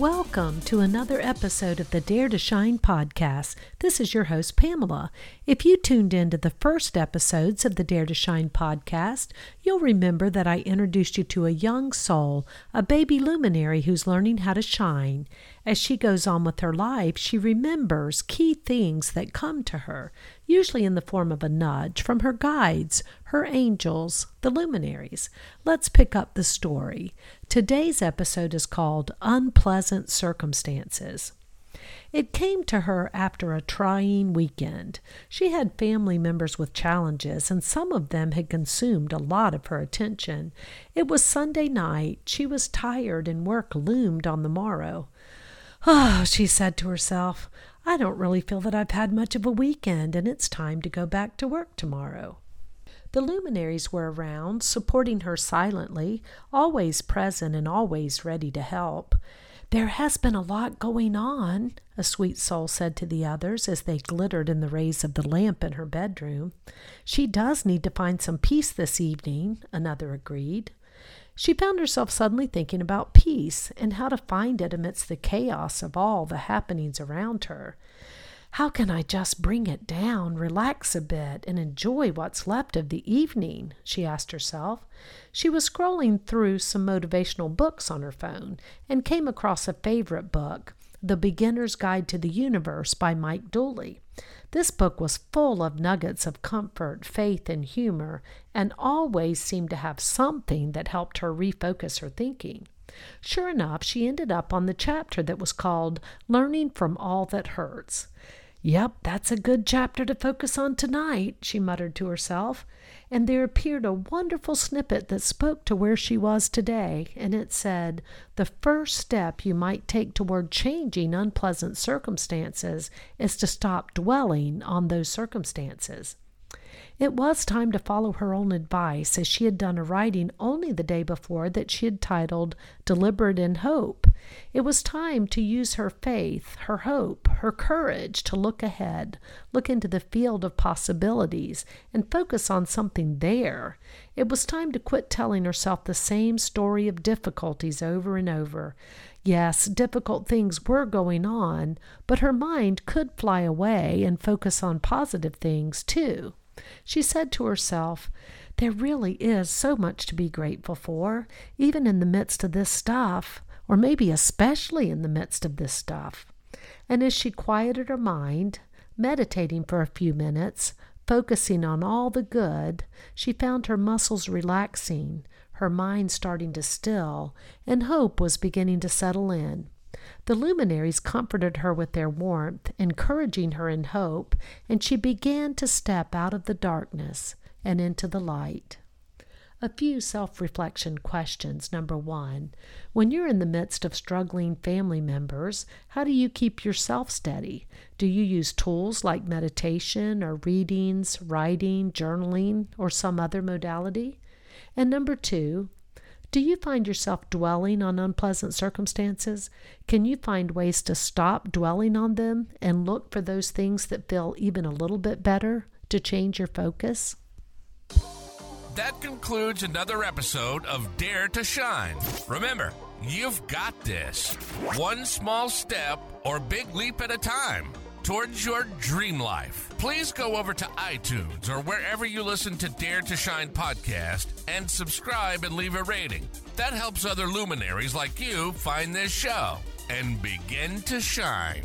Welcome to another episode of the Dare to Shine podcast. This is your host, Pamela. If you tuned in to the first episodes of the Dare to Shine podcast, you'll remember that I introduced you to a young soul, a baby luminary who's learning how to shine. As she goes on with her life, she remembers key things that come to her, usually in the form of a nudge from her guides, her angels, the luminaries. Let's pick up the story. Today's episode is called Unpleasant Circumstances. It came to her after a trying weekend. She had family members with challenges, and some of them had consumed a lot of her attention. It was Sunday night. She was tired, and work loomed on the morrow. Oh, she said to herself, I don't really feel that I've had much of a weekend, and it's time to go back to work tomorrow. The luminaries were around, supporting her silently, always present and always ready to help. There has been a lot going on, a sweet soul said to the others as they glittered in the rays of the lamp in her bedroom. She does need to find some peace this evening, another agreed. She found herself suddenly thinking about peace and how to find it amidst the chaos of all the happenings around her. How can I just bring it down, relax a bit, and enjoy what's left of the evening? she asked herself. She was scrolling through some motivational books on her phone and came across a favorite book, The Beginner's Guide to the Universe by Mike Dooley. This book was full of nuggets of comfort, faith, and humor, and always seemed to have something that helped her refocus her thinking. Sure enough, she ended up on the chapter that was called Learning from All That Hurts. Yep, that's a good chapter to focus on tonight, she muttered to herself. And there appeared a wonderful snippet that spoke to where she was today, and it said, The first step you might take toward changing unpleasant circumstances is to stop dwelling on those circumstances. It was time to follow her own advice, as she had done a writing only the day before that she had titled Deliberate in Hope. It was time to use her faith, her hope, her courage to look ahead, look into the field of possibilities, and focus on something there. It was time to quit telling herself the same story of difficulties over and over. Yes, difficult things were going on, but her mind could fly away and focus on positive things too. She said to herself, There really is so much to be grateful for, even in the midst of this stuff, or maybe especially in the midst of this stuff. And as she quieted her mind, meditating for a few minutes, focusing on all the good, she found her muscles relaxing, her mind starting to still, and hope was beginning to settle in. The luminaries comforted her with their warmth, encouraging her in hope, and she began to step out of the darkness and into the light. A few self reflection questions. Number one, when you're in the midst of struggling family members, how do you keep yourself steady? Do you use tools like meditation or readings, writing, journaling, or some other modality? And number two, do you find yourself dwelling on unpleasant circumstances? Can you find ways to stop dwelling on them and look for those things that feel even a little bit better to change your focus? That concludes another episode of Dare to Shine. Remember, you've got this. One small step or big leap at a time towards your dream life. Please go over to iTunes or wherever you listen to Dare to Shine podcast and subscribe and leave a rating. That helps other luminaries like you find this show and begin to shine.